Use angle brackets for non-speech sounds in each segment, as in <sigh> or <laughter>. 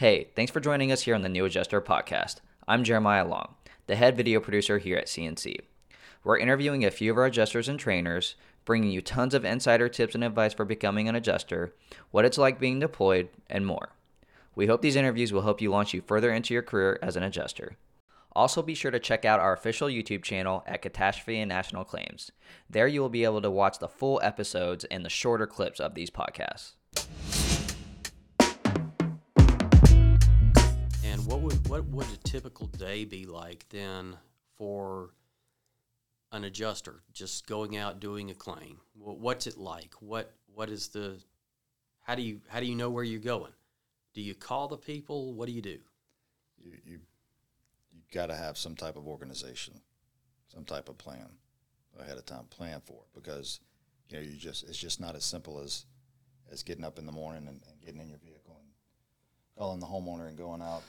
Hey, thanks for joining us here on the New Adjuster podcast. I'm Jeremiah Long, the head video producer here at CNC. We're interviewing a few of our adjusters and trainers, bringing you tons of insider tips and advice for becoming an adjuster, what it's like being deployed, and more. We hope these interviews will help you launch you further into your career as an adjuster. Also, be sure to check out our official YouTube channel at Catastrophe and National Claims. There, you will be able to watch the full episodes and the shorter clips of these podcasts. And what would what would a typical day be like then for an adjuster just going out doing a claim? What's it like? What what is the how do you how do you know where you're going? Do you call the people? What do you do? you you you got to have some type of organization, some type of plan ahead of time. Plan for it because you know you just it's just not as simple as as getting up in the morning and, and getting in your vehicle and calling the homeowner and going out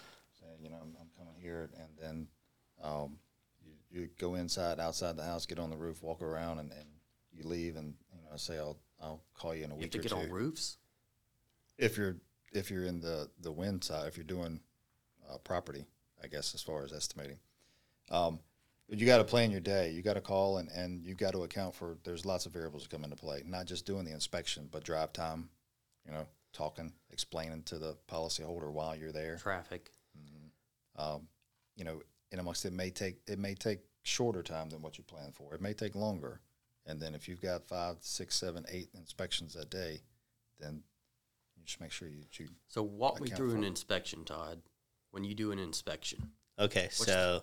you know I'm, I'm coming here and then um, you, you go inside outside the house get on the roof walk around and, and you leave and you know say I'll I'll call you in a You have week to or get two on roofs? if you're if you're in the the wind side, if you're doing uh, property, I guess as far as estimating, um, you got to plan your day. You got to call and and you got to account for. There's lots of variables that come into play. Not just doing the inspection, but drive time. You know, talking, explaining to the policyholder while you're there. Traffic. Um, you know, and amongst it may take it may take shorter time than what you plan for. It may take longer. And then if you've got five, six, seven, eight inspections a day, then you just make sure you, you So walk me account through an it. inspection, Todd. When you do an inspection, Okay, What's so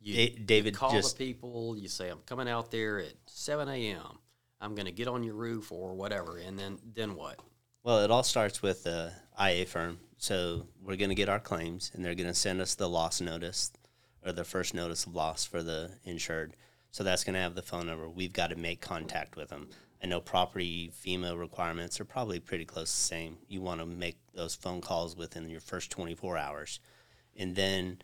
you, Da- David you call just- the people. You say, "I'm coming out there at 7 a.m. I'm going to get on your roof or whatever," and then then what? Well, it all starts with the IA firm. So we're going to get our claims, and they're going to send us the loss notice or the first notice of loss for the insured. So that's going to have the phone number. We've got to make contact with them. I know property FEMA requirements are probably pretty close the same. You want to make those phone calls within your first 24 hours. And then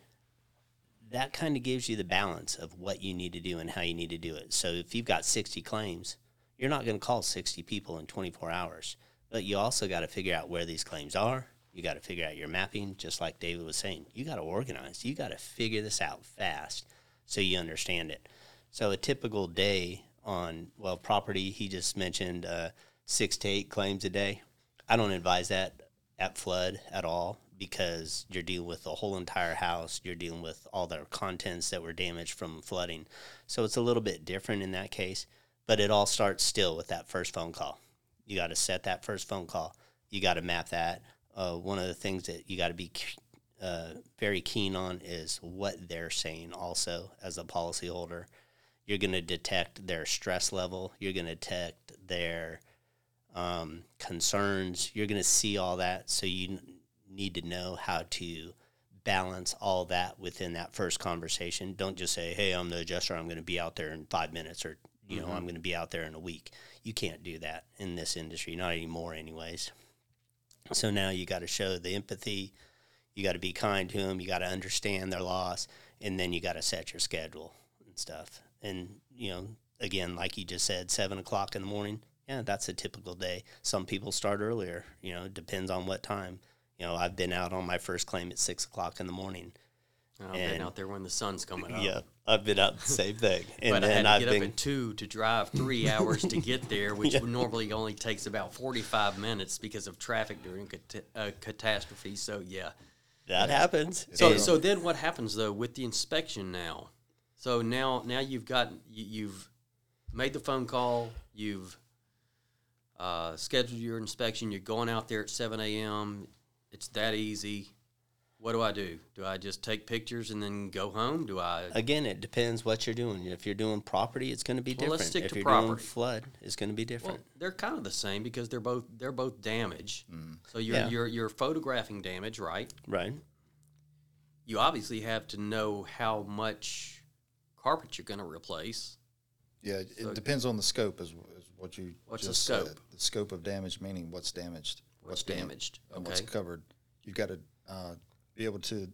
that kind of gives you the balance of what you need to do and how you need to do it. So if you've got 60 claims, you're not going to call 60 people in 24 hours. But you also got to figure out where these claims are. You got to figure out your mapping, just like David was saying. You got to organize. You got to figure this out fast so you understand it. So a typical day on well property, he just mentioned uh, six to eight claims a day. I don't advise that at flood at all because you're dealing with the whole entire house. You're dealing with all their contents that were damaged from flooding. So it's a little bit different in that case. But it all starts still with that first phone call. You got to set that first phone call. You got to map that. Uh, one of the things that you got to be uh, very keen on is what they're saying also as a policyholder. You're going to detect their stress level. You're going to detect their um, concerns. You're going to see all that. So you n- need to know how to balance all that within that first conversation. Don't just say, "Hey, I'm the adjuster. I'm going to be out there in five minutes," or you know, "I'm going to be out there in a week." You can't do that in this industry, not anymore, anyways. So now you got to show the empathy. You got to be kind to them. You got to understand their loss, and then you got to set your schedule and stuff. And you know, again, like you just said, seven o'clock in the morning. Yeah, that's a typical day. Some people start earlier. You know, depends on what time. You know, I've been out on my first claim at six o'clock in the morning. I've been out there when the sun's coming up. Yeah, I've been out the same thing. <laughs> And but I had then to I've get been up at two to drive three <laughs> hours to get there, which normally only takes about forty-five minutes because of traffic during cat- uh, catastrophe. So yeah. that happens. So And- so then what happens though with the inspection now? So now now you've got you, you've made the phone call, you've uh, scheduled your inspection, you're going out there at seven a.m. It's that easy. What do I do? Do I just take pictures and then go home? Do I? Again, it depends what you're doing. If you're doing property, it's going to be Well, different. let's stick if to you're doing flood, it's going to be Well, different. they're kind of the same because they're both they're both damage. So you're Yeah. you're you're photographing damage, right? right. You obviously have to know how much carpet you're going to replace. Yeah, it So- depends on the scope, is, is what you What's the scope? said. The scope of damage, meaning what's damaged, What's being- damaged, and what's covered. You've got to uh, be able to.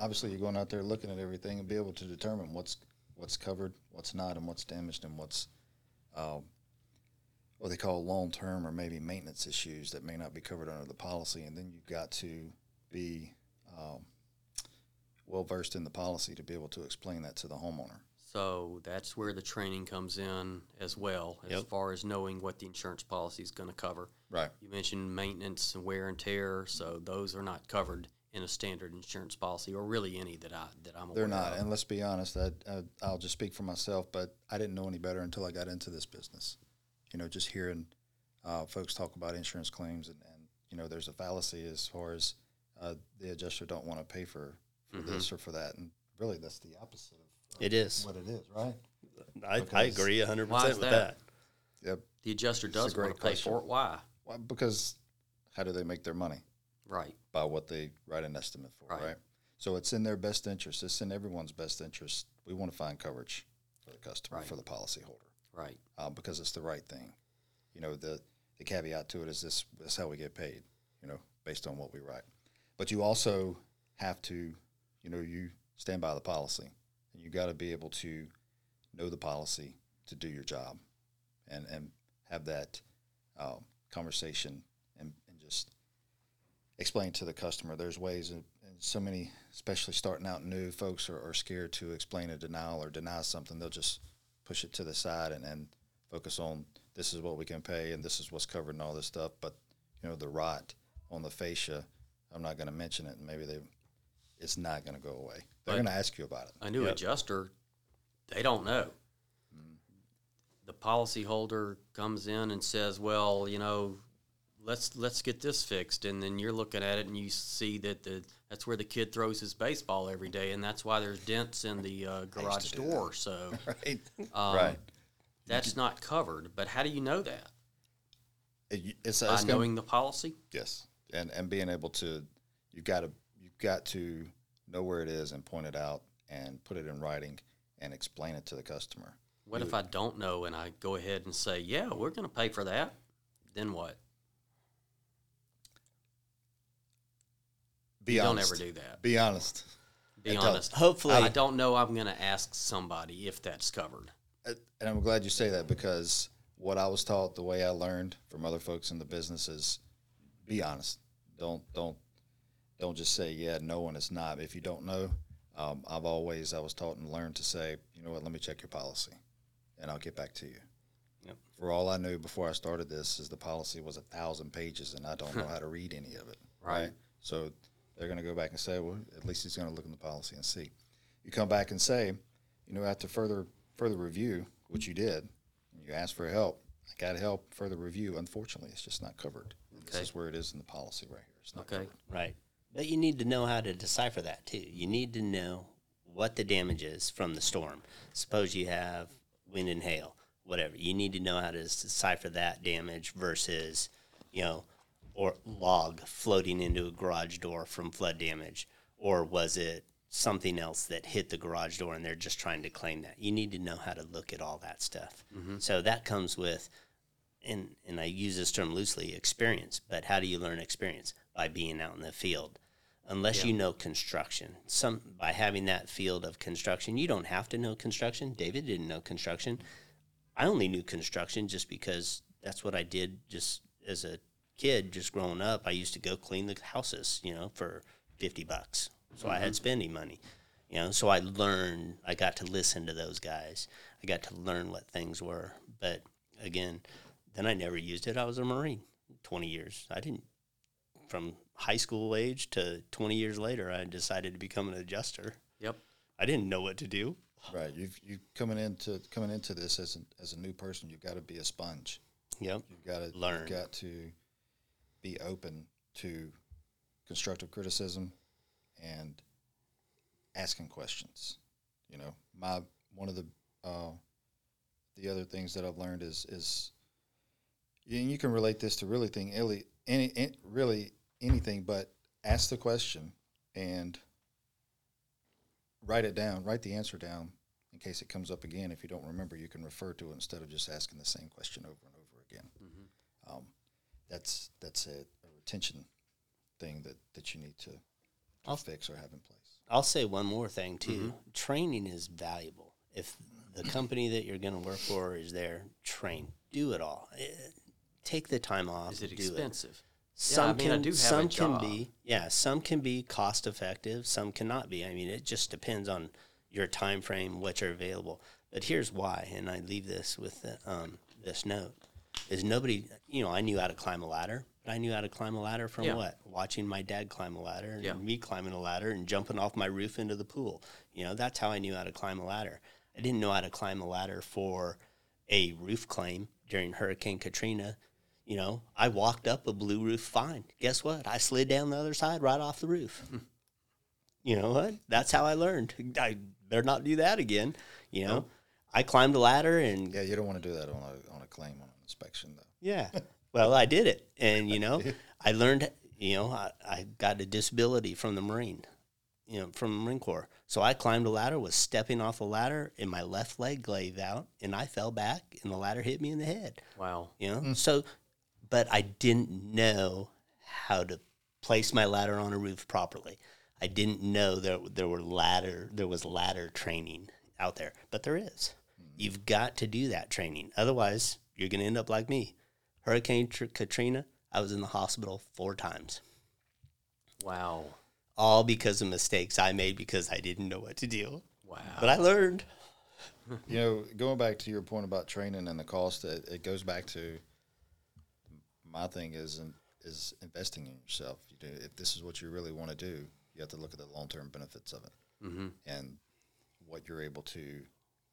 Obviously, you're going out there looking at everything and be able to determine what's what's covered, what's not, and what's damaged, and what's um, what they call long term or maybe maintenance issues that may not be covered under the policy. And then you've got to be um, well versed in the policy to be able to explain that to the homeowner. So that's where the training comes in as well, as Yep. far as knowing what the insurance policy is going to cover. Right. You mentioned maintenance and wear and tear, so those are not covered in a standard insurance policy, or really any that I that I'm aware of. They're not, of. and let's be honest. I, I, I'll just speak for myself, but I didn't know any better until I got into this business. You know, just hearing uh, folks talk about insurance claims, and, and you know, there's a fallacy as far as uh, the adjuster don't want to pay for, for Mm-hmm. this or for that, and really that's the opposite of It is. what it is, right? I, I Because- agree 100% with that? that. Yep. the adjuster It's does want great to pay question. for it. Why? Well, because how do they make their money? Right. by what they write an estimate for, Right. right? So it's in their best interest. It's in everyone's best interest. We want to find coverage for the customer, Right. for the policyholder, Right. um, because it's the right thing. You know, the the caveat to it is this: this is how we get paid. You know, based on what we write. But you also have to, you know, you stand by the policy, and you got to be able to know the policy to do your job, and and have that um, conversation and, and just explain to the customer. There's ways, and and so many, especially starting out new folks, are, are scared to explain a denial or deny something. They'll just push it to the side and, and focus on this is what we can pay and this is what's covered and all this stuff. But you know, the rot on the fascia, I'm not going to mention it. and Maybe they, it's not going to go away. They're going to ask you about it. A new Yep. adjuster, they don't know. Mm. The policyholder comes in and says, "Well, you know, let's let's get this fixed," and then you're looking at it and you see that the that's where the kid throws his baseball every day, and that's why there's dents in the uh, garage do door. <laughs> So Right. um, right. that's not covered. But how do you know that? It, it's, By gonna- knowing the policy. Yes, and and being able to, you've got to you've got to know where it is and point it out and put it in writing and explain it to the customer. What if I don't know and I go ahead and say, "Yeah, we're going to pay for that"? Then what? Be you honest. don't ever do that. Be honest. Be And honest. Hopefully, I don't know. I'm going to ask somebody if that's covered. Uh, And I'm glad you say that because what I was taught, the way I learned from other folks in the business is be honest. Don't don't don't just say yeah, no, and it's not. If you don't know, um, I've always I was taught and learned to say, you know what, let me check your policy, and I'll get back to you. Yep. For all I knew before I started this, is the policy was a thousand pages, and I don't know <laughs> how to read any of it. Right. So they're going to go back and say, well, at least he's going to look in the policy and see. You come back and say, you know, after further further review, which you did, you asked for help. I got help. Further review. Unfortunately, it's just not covered. This is where it is in the policy right here. It's not Okay. covered. Right. But you need to know how to decipher that too. You need to know what the damage is from the storm. Suppose you have wind and hail, whatever. You need to know how to decipher that damage versus, you know, or log floating into a garage door from flood damage, or was it something else that hit the garage door and they're just trying to claim that? You need to know how to look at all that stuff. Mm-hmm. So that comes with and and I use this term loosely, experience. But how do you learn experience? By being out in the field. Unless you know construction, some by having that field of construction, you don't have to know construction. David didn't know construction. I only knew construction just because that's what I did just as a kid, just growing up. I used to go clean the houses, you know, for fifty bucks. So I had mm-hmm. spending money. You know, so I learned I got to listen to those guys. I got to learn what things were. But again, then I never used it. I was a Marine 20 years. I didn't, from high school age to 20 years later, I decided to become an adjuster. Yep. I didn't know what to do. Right. You've you coming into coming into this as a, as a new person. You've got to be a sponge. Yep. You've got to Learn. You've got to be open to constructive criticism and asking questions. You know, my one of the uh, the other things that I've learned is is and you can relate this to really thing any, any really anything, but ask the question and write it down, write the answer down in case it comes up again. If you don't remember, you can refer to it instead of just asking the same question over and over again. Um, that's that's a, a retention thing that, that you need to, to fix or have in place. I'll say one more thing too. Training is valuable. If the company that you're going to work for is there, train. Do it all. Eh, Take the time off. Is it do expensive? Some I mean, I can do have a some job. can be yeah, some can be cost effective, some cannot be. I mean, it just depends on your time frame, what you're available. But here's why, and I leave this with the, um, this note: is nobody, you know, I knew how to climb a ladder, but I knew how to climb a ladder from Yeah. what? Watching my dad climb a ladder, and Yeah. me climbing a ladder, and jumping off my roof into the pool. You know, that's how I knew how to climb a ladder. I didn't know how to climb a ladder for a roof claim during Hurricane Katrina. You know, I walked up a blue roof fine. Guess what? I slid down the other side right off the roof. Hmm. you know what? That's how I learned. I better not do that again. You know, I climbed a ladder and Yeah, you don't want to do that on a on a claim on an inspection though. yeah. <laughs> Well, I did it. And, you know, I learned, you know, I, I got a disability from the Marine, you know, from the Marine Corps. So I climbed a ladder, was stepping off the ladder, and my left leg gave out, and I fell back, and the ladder hit me in the head. Wow. You know, hmm. so, but I didn't know how to place my ladder on a roof properly. I didn't know there there were ladder there was ladder training out there, but there is. Hmm. You've got to do that training, otherwise you're going to end up like me. Hurricane Tr- Katrina, I was in the hospital four times, Wow. all because of mistakes I made because I didn't know what to do. Wow. But I learned. <laughs> You know, going back to your point about training and the cost, it, it goes back to my thing is in- is investing in yourself. You do, if this is what you really want to do, you have to look at the long term benefits of it mm-hmm. and what you're able to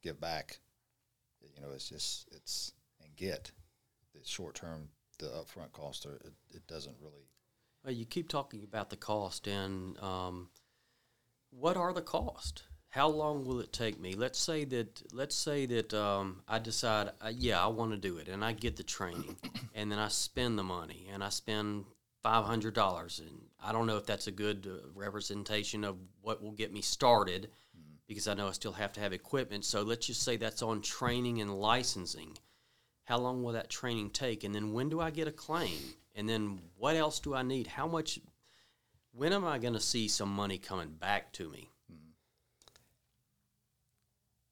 give back. You know, it's just it's and get the short term, the upfront cost. Are, it, it doesn't really. Well, you keep talking about the cost, and um, what are the cost? How long will it take me? Let's say that let's say that um, I decide, uh, yeah, I want to do it, and I get the training, and then I spend the money, and I spend five hundred dollars, and I don't know if that's a good uh, representation of what will get me started, because I know I still have to have equipment. So let's just say that's on training and licensing. How long will that training take? And then when do I get a claim? And then what else do I need? How much? When am I going to see some money coming back to me? Mm-hmm.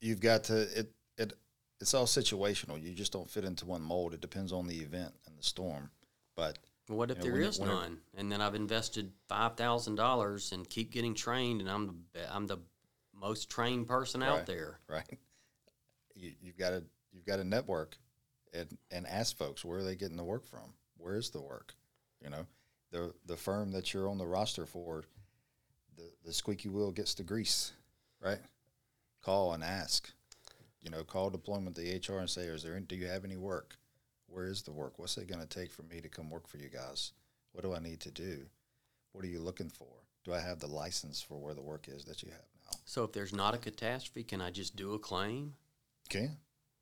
You've got to it. It it's all situational. You just don't fit into one mold. It depends on the event and the storm. But What if You know, there is none? And then I've invested five thousand dollars and keep getting trained, and I'm the I'm the most trained person out there. right? You, you've got to you've got to network and and ask folks where are they getting the work from? Where is the work? You know, the the firm that you're on the roster for, the the squeaky wheel gets the grease, right? Call and ask. You know, call deployment the HR and say, is there? Do you have any work? Where is the work? What's it going to take for me to come work for you guys? What do I need to do? What are you looking for? Do I have the license for where the work is that you have now? So if there's not a catastrophe, can I just do a claim? Okay.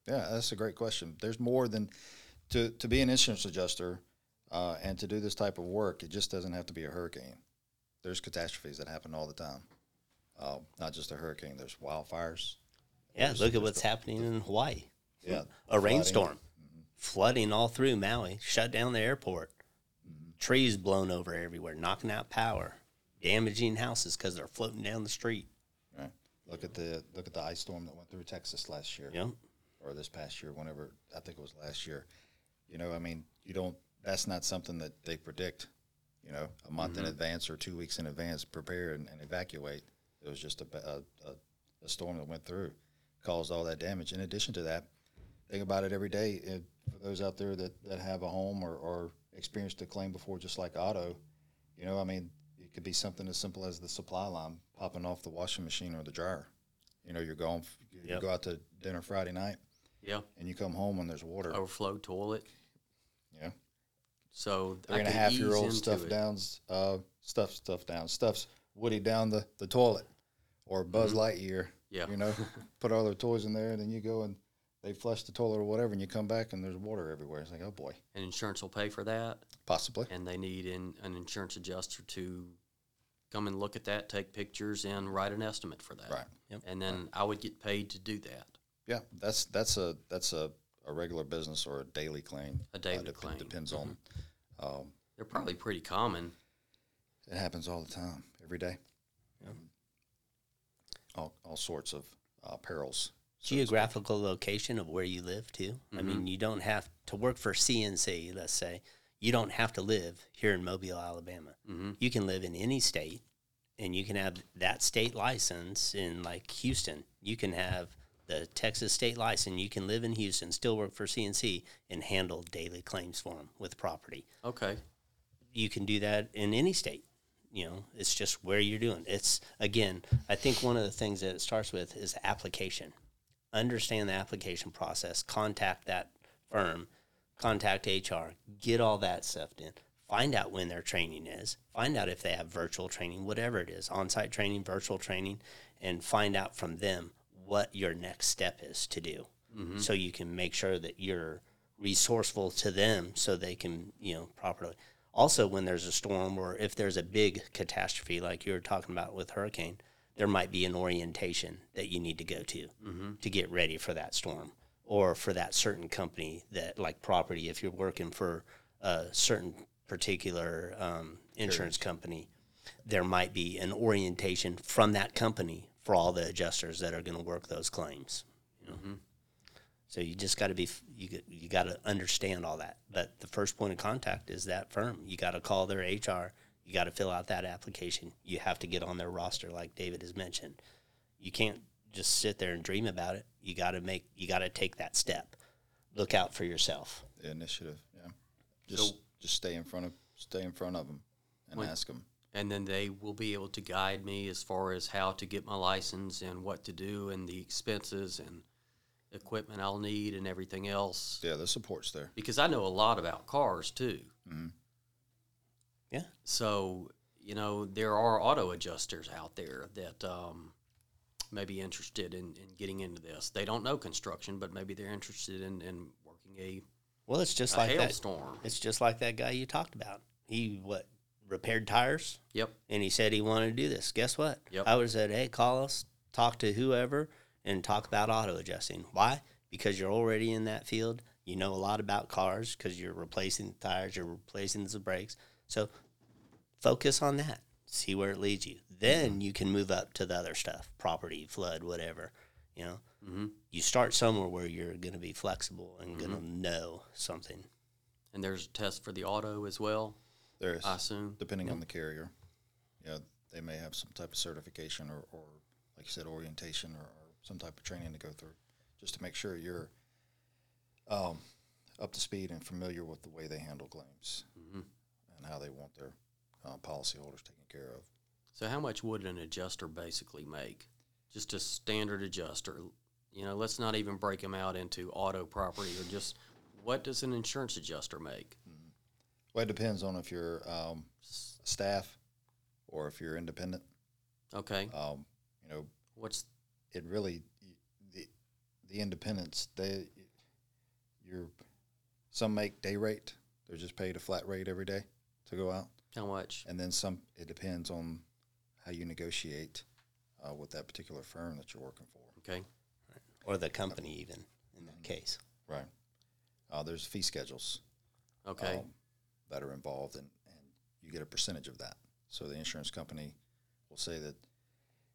Yeah, that's a great question. There's more than to to be an insurance adjuster uh, and to do this type of work. It just doesn't have to be a hurricane. There's catastrophes that happen all the time. Uh, not just a hurricane. There's wildfires. Yeah, There's- look at what's the- happening in Hawaii. Yeah, A rainstorm, flooding all through Maui, shut down the airport, trees blown over everywhere, knocking out power, damaging houses because they're floating down the street. Right. Look at the look at the ice storm that went through Texas last year. Yep. Or this past year, whenever I think it was last year. You know, I mean, you don't. That's not something that they predict. You know, a month in mm-hmm. advance or two weeks in advance, prepare and, and evacuate. It was just a, a, a, a storm that went through, caused all that damage. In addition to that, think about it every day. It, for those out there that, that have a home or, or experienced a claim before, just like auto, you know, I mean, it could be something as simple as the supply line popping off the washing machine or the dryer. You know, you're going, you Yep. go out to dinner Friday night Yeah, and you come home and there's water. overflow toilet. Yeah, So three I and a half year old stuff it. downs, uh, stuff stuff down, stuffs Woody down the, the toilet, or Buzz Lightyear. Mm-hmm. Yeah. you know, <laughs> put all their toys in there, and then you go and they flush the toilet or whatever, and you come back and there's water everywhere. It's like, oh boy, And insurance will pay for that, possibly. and they need an, an insurance adjuster to come and look at that, take pictures, and write an estimate for that. Right. Yep. And then I would get paid to do that. Yeah, that's that's a that's a, a regular business or a daily claim. A daily dep- claim. Mm-hmm. depends on. Um, They're probably pretty common. it happens all the time, every day. All all sorts of uh, perils. Geographical location of where you live too. I mean, you don't have to work for CNC. Let's say You don't have to live here in Mobile, Alabama. You can live in any state and you can have that state license in like Houston. You can have the Texas state license. You can live in Houston, still work for CNC, and handle daily claims for them with property. Okay. You can do that in any state. You know, it's just where you're doing. It's again, I think one of the things that it starts with is application. Understand the application process. Contact that firm. Contact HR. Get all that stuff in. Find out when their training is. Find out if they have virtual training, whatever it is, on-site training, virtual training, and find out from them what your next step is to do. So you can make sure that you're resourceful to them so they can, you know, properly. Also, when there's a storm or if there's a big catastrophe like you were talking about with hurricane, there might be an orientation that you need to go to to get ready for that storm or for that certain company that like property if you're working for a certain particular um, insurance company there might be an orientation from that company for all the adjusters that are going to work those claims. You know? so you just got to be you got, you got to understand all that. But the first point of contact is that firm. You got to call their hr you got to fill out that application. You have to get on their roster like david has mentioned. You can't just sit there and dream about it. You got to make you got to take that step. Look out for yourself. The initiative, yeah. Just So- just stay in front of stay in front of them and When- ask them. And then they will be able to guide me as far as how to get my license and what to do and the expenses and equipment I'll need and everything else. Yeah, the support's there. Because I know a lot about cars too. yeah So, you know, there are auto adjusters out there that um, may be interested in, in getting into this. They don't know construction, but maybe they're interested in, in working a, well it's just a like that hailstorm. it's just like that guy you talked about he what repaired tires Yep. and he said he wanted to do this. Guess what? Yep. I would have said, hey, call us, talk to whoever, and talk about auto adjusting. Why? Because you're already in that field. You know a lot about cars because you're replacing the tires, you're replacing the brakes. So focus on that. See where it leads you. Then you can move up to the other stuff, property, flood, whatever. You know, hmm you start somewhere where you're going to be flexible and going to know something. And there's a test for the auto as well, There's I assume. depending on the carrier. Yeah, they may have some type of certification or, or like you said, orientation or, or some type of training to go through, just to make sure you're um, up to speed and familiar with the way they handle claims hmm and how they want their uh, policyholders taken care of. So, how much would an adjuster basically make? Just a standard adjuster. You know, let's not even break them out into auto property or just what does an insurance adjuster make? Well, it depends on if you're um, staff or if you're independent. Okay. Um, you know, What's it really the the independents they you're some make day rate they're just paid a flat rate every day to go out how much? and then some it depends on how you negotiate uh, with that particular firm that you're working for Okay. Or the company, even in that case. right uh, there's fee schedules Okay. um, that are involved and, and you get a percentage of that so the insurance company will say that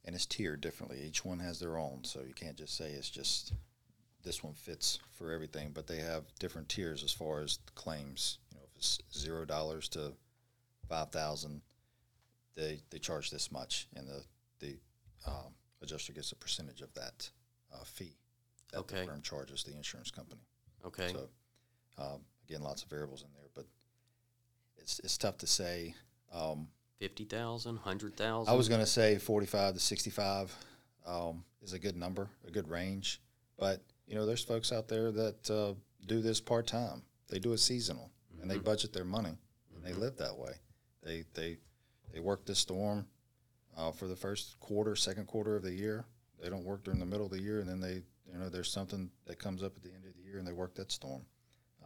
and it's tiered differently each one has their own so you can't just say it's just this one fits for everything but they have different tiers as far as the claims you know if it's zero dollars to five thousand they they charge this much and the the um, adjuster gets a percentage of that uh, fee that Okay. the firm charges the insurance company Okay. so um, again, lots of variables in there, but it's it's tough to say. Um, Fifty thousand, hundred thousand. I was going to say 45 to 65 um, is a good number, a good range, but you know, there's folks out there that uh, do this part time. They do it seasonal, and they budget their money, and they live that way. They they they work this storm uh, for the first quarter, second quarter of the year. They don't work during the middle of the year, and then they you know there's something that comes up at the end of the year, and they work that storm.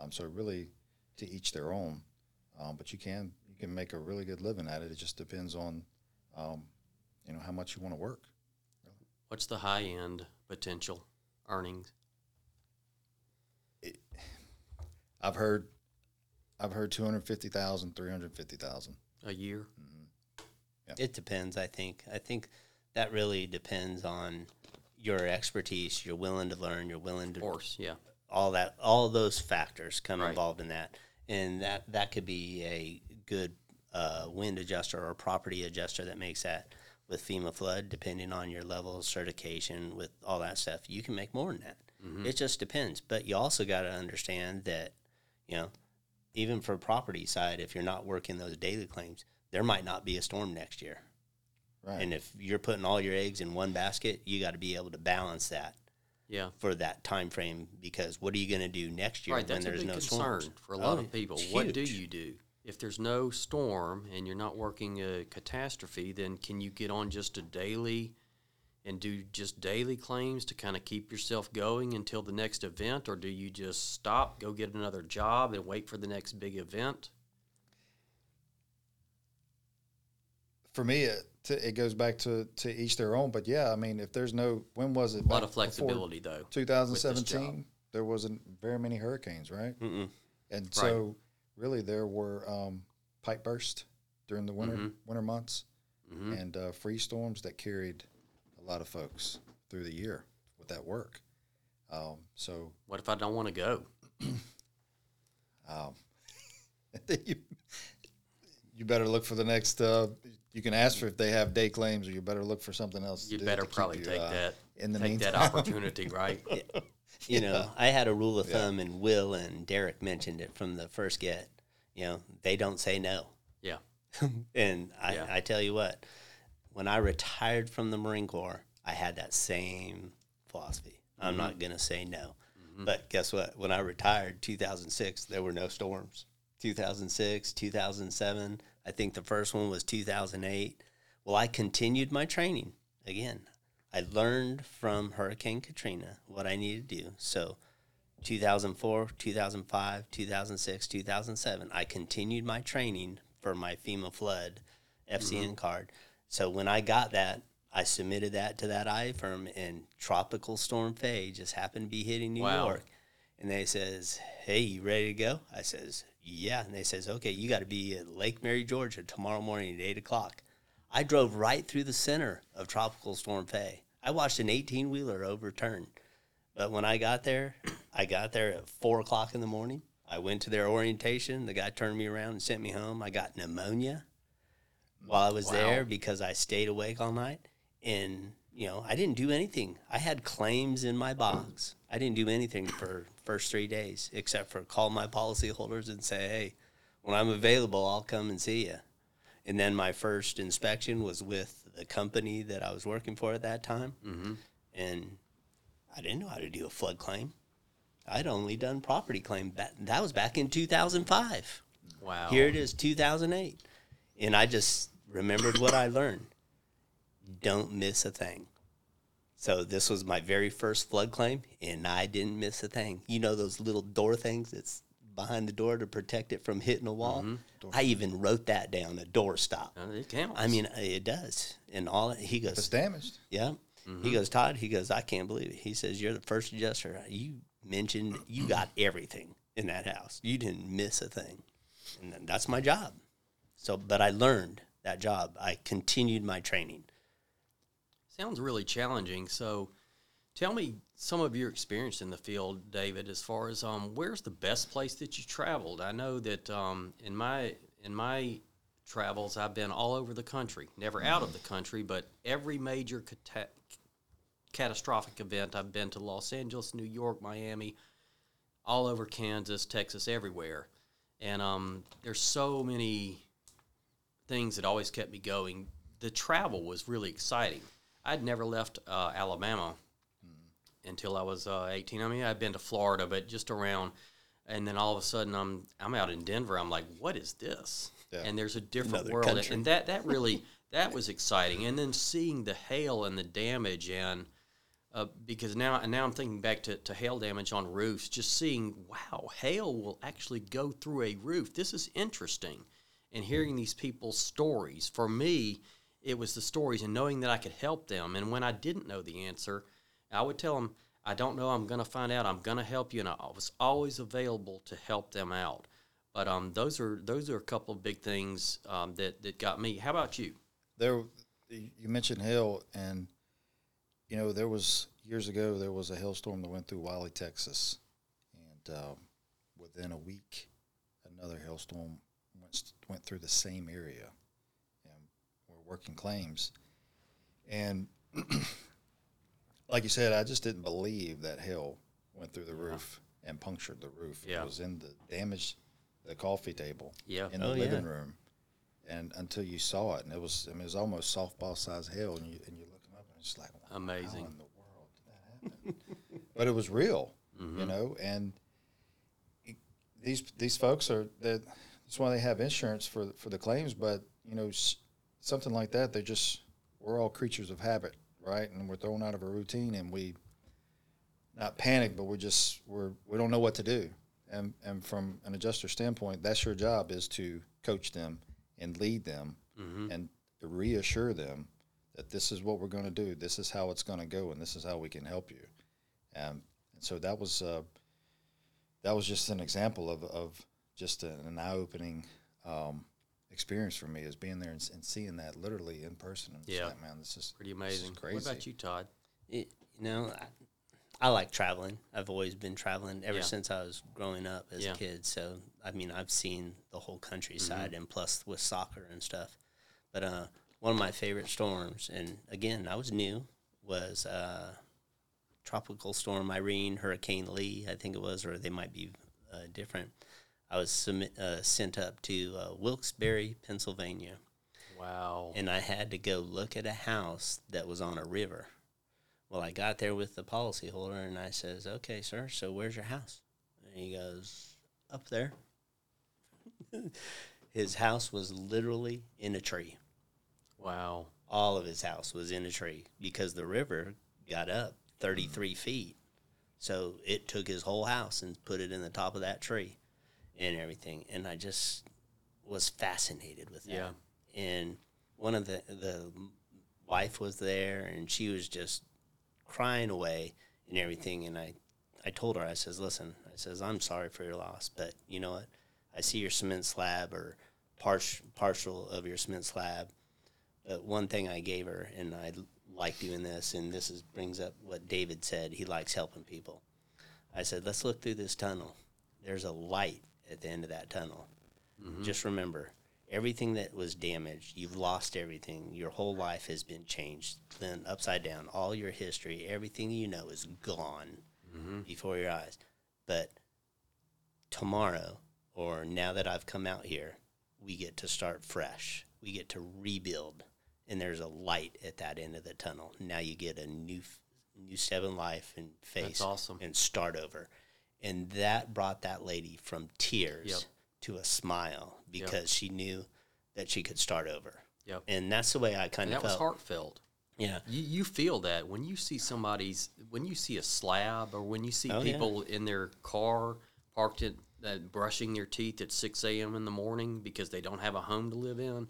Um, so really, to each their own. Um, but you can you can make a really good living at it. It just depends on um, you know how much you want to work. What's the high end potential earnings? <sighs> I've heard I've heard 250,000, 350,000. A year? It depends, I think. I think that really depends on your expertise. You're willing to learn, you're willing to Of course, yeah. all that all those factors come Right. involved in that. And that that could be a good uh, wind adjuster or property adjuster that makes that with FEMA flood, depending on your level of certification with all that stuff. You can make more than that. It just depends. But you also got to understand that, you know, even for property side, if you're not working those daily claims, there might not be a storm next year. Right. And if you're putting all your eggs in one basket, you got to be able to balance that Yeah. for that time frame because what are you going to do next year Right, when there's no concern storms? for a lot Oh, of people. What do you do if there's no storm and you're not working a catastrophe? Then can you get on just a daily and do just daily claims to kind of keep yourself going until the next event, or do you just stop, go get another job, and wait for the next big event? For me, it, to, it goes back to, to each their own. But yeah, I mean, if there's no, when was it? A lot of flexibility, though. 2017, there wasn't very many hurricanes, right? Mm-mm. And so, really, there were um, pipe bursts during the winter Mhm. winter months, Mhm. and uh, free storms that carried a lot of folks through the year with that work. Um, so, What if I don't want to go? <clears throat> um, <laughs> you, you better look for the next. Uh, you can ask for if they have day claims, or you better look for something else. to You'd do better to keep probably you, take uh, that. in the take that opportunity, <laughs> right? <laughs> You know, I had a rule of Yeah. thumb, and Will and Derek mentioned it from the first get. You know, they don't say no. Yeah. <laughs> and I, Yeah. I tell you what, when I retired from the Marine Corps, I had that same philosophy. I'm Mm-hmm. not going to say no. But guess what? When I retired, 2006, there were no storms. 2006, 2007, I think the first one was 2008. Well, I continued my training again. I learned from Hurricane Katrina what I needed to do. So 2004, 2005, 2006, 2007, I continued my training for my FEMA flood FCN mm-hmm. card. So when I got that, I submitted that to that I firm, and Tropical Storm Fay just happened to be hitting New Wow. York. And they says, "Hey, you ready to go?" I says, "Yeah." And they says, "Okay, you got to be at Lake Mary, Georgia tomorrow morning at eight o'clock." I drove right through the center of Tropical Storm Fay. I watched an eighteen wheeler overturn. But when I got there, <clears throat> I got there at four o'clock in the morning. I went to their orientation. The guy turned me around and sent me home. I got pneumonia while I was Wow. there because I stayed awake all night. And, you know, I didn't do anything. I had claims in my box. I didn't do anything for first three days except for call my policyholders and say, hey, when I'm available, I'll come and see you. And then my first inspection was with the company that I was working for at that time. Mm-hmm. And I didn't know how to do a flood claim. I'd only done property claim. That, that was back in 2005. Wow. Here it is, 2008. And I just remembered what I learned. Don't miss a thing. So this was my very first flood claim, and I didn't miss a thing. You know those little door things that's behind the door to protect it from hitting a wall? I even wrote that down, a door stop. Uh, It counts. I mean, it does. And all he If it's goes, damaged, yeah. He goes, Todd, he goes, I can't believe it. He says, You're the first adjuster. You mentioned you got <clears throat> everything in that house. You didn't miss a thing. And that's my job. So, but I learned that job. I continued my training. Sounds really challenging. So, tell me some of your experience in the field, David. As far as um, where's the best place that you traveled? I know that um, in my in my travels, I've been all over the country. Never out of the country, but every major cata- catastrophic event, I've been to Los Angeles, New York, Miami, all over Kansas, Texas, everywhere. And um, there's so many things that always kept me going. The travel was really exciting. I'd never left uh, Alabama until I was uh, 18. I mean, I'd been to Florida, but just around. And then all of a sudden, I'm I'm out in Denver. I'm like, what is this? Yeah. And there's a different Another world, country. and that that <laughs> really that was exciting. And then seeing the hail and the damage, and uh, because now and now I'm thinking back to, to hail damage on roofs, just seeing wow, hail will actually go through a roof. This is interesting, and hearing these people's stories. For me, it was the stories and knowing that I could help them. And when I didn't know the answer, I would tell them, I don't know. I'm going to find out. I'm going to help you, and I was always available to help them out. But um, those are those are a couple of big things um, that that got me. How about you? there you mentioned hail, and you know there was years ago there was a hailstorm that went through Wylie, Texas, and um, within a week, another hailstorm went went through the same area, working claims, and <clears throat> like you said, I just didn't believe that hail went through the roof and punctured the roof. Yeah. It was in the damaged the coffee table Yeah. in the Oh, yeah. living room, and until you saw it, and it was I mean it was almost softball size hail, and you and you looking up and it's like wow, Amazing. How in the world did that happen? <laughs> but it was real, Mm-hmm. you know, and it- these these folks are that that's why they have insurance for for the claims, but you know s- something like that, they're just we're all creatures of habit, right? And we're thrown out of a routine, and we not panic, but we just we're we don't know what to do. And and from an adjuster standpoint, that's your job is to coach them and lead them Mm-hmm. and reassure them that this is what we're going to do, this is how it's going to go, and this is how we can help you. Um, and so that was uh, that was just an example of, of just an, an eye opening um, experience for me, is being there and, and seeing that literally in person. And it's Yeah. like, man, this is Pretty this is amazing. crazy. What about you, Todd? It, you know, I, I like traveling. I've always been traveling ever Yeah. since I was growing up as Yeah. a kid. So, I mean, I've seen the whole countryside Mm-hmm. and plus with soccer and stuff. But uh, one of my favorite storms, and again, I was new, was uh, Tropical Storm Irene, Hurricane Lee, I think it was, or they might be uh, different. I was submit, uh, sent up to uh, Wilkes-Barre, Pennsylvania Wow. and I had to go look at a house that was on a river. Well, I got there with the policyholder and I says, "Okay, sir, so where's your house?" And he goes, "Up there." <laughs> his house was literally in a tree. wow. All of his house was in a tree because the river got up 33 feet. So it took his whole house and put it in the top of that tree and everything. And I just was fascinated with that Yeah. and one of the the wife was there and she was just crying away and everything and I I told her I says listen I says I'm sorry for your loss but you know what I see your cement slab or partial partial of your cement slab but one thing I gave her and I like doing this and this is brings up what David said he likes helping people I said let's look through this tunnel there's a light at the end of that tunnel. Mm-hmm. Just remember everything that was damaged you've lost everything. Your whole life has been changed then upside down. All your history everything you know is gone mm-hmm. before your eyes. But tomorrow or now that i've come out here we get to start fresh. We get to rebuild and there's a light at that end of the tunnel. Now you get a new new seven life and face awesome. and start over and that brought that lady from tears Yep. to a smile because she knew that she could start over. Yep. And that's the way I kind And of that was felt. heartfelt. Yeah. You, you feel that when you see somebody's when you see a slab or when you see Oh, yeah. people in their car parked at uh, brushing their teeth at six a.m. in the morning because they don't have a home to live in.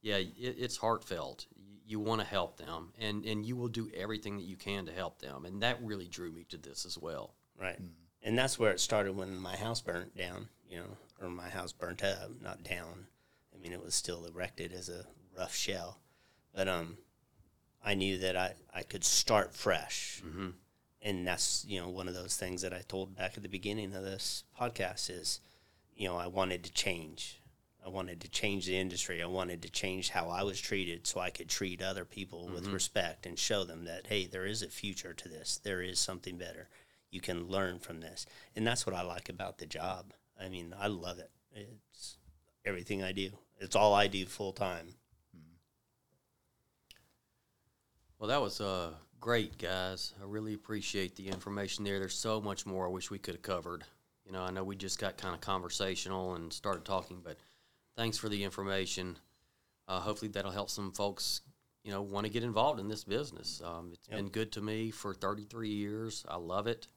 Yeah, it, it's heartfelt. You, you want to help them, and and you will do everything that you can to help them, and that really drew me to this as well. Right. And that's where it started when my house burnt down, you know, or my house burnt up, not down. I mean, it was still erected as a rough shell. But um, I knew that I, I could start fresh. Mm-hmm. And that's, you know, one of those things that I told back at the beginning of this podcast is, you know, I wanted to change. I wanted to change the industry. I wanted to change how I was treated so I could treat other people with respect and show them that, hey, there is a future to this. There is something better. You can learn from this. And that's what I like about the job. I mean, I love it. It's everything I do. It's all I do full time. Well, that was uh, great, guys. I really appreciate the information there. There's so much more I wish we could have covered. You know, I know we just got kind of conversational and started talking, but thanks for the information. Uh, hopefully, that'll help some folks, you know, want to get involved in this business. Um, it's been good to me for 33 years. I love it.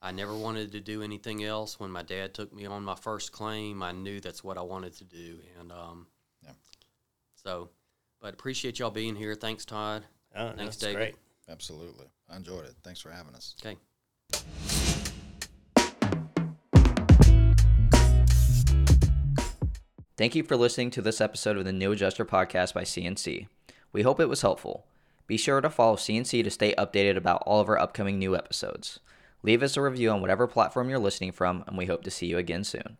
I never wanted to do anything else. When my dad took me on my first claim, I knew that's what I wanted to do. And um, Yeah. so, but appreciate y'all being here. Thanks, Todd. Oh, Thanks, it's David. great. Absolutely. I enjoyed it. Thanks for having us. Okay. Thank you for listening to this episode of the New Adjuster Podcast by CNC. We hope it was helpful. Be sure to follow CNC to stay updated about all of our upcoming new episodes. Leave us a review on whatever platform you're listening from, and we hope to see you again soon.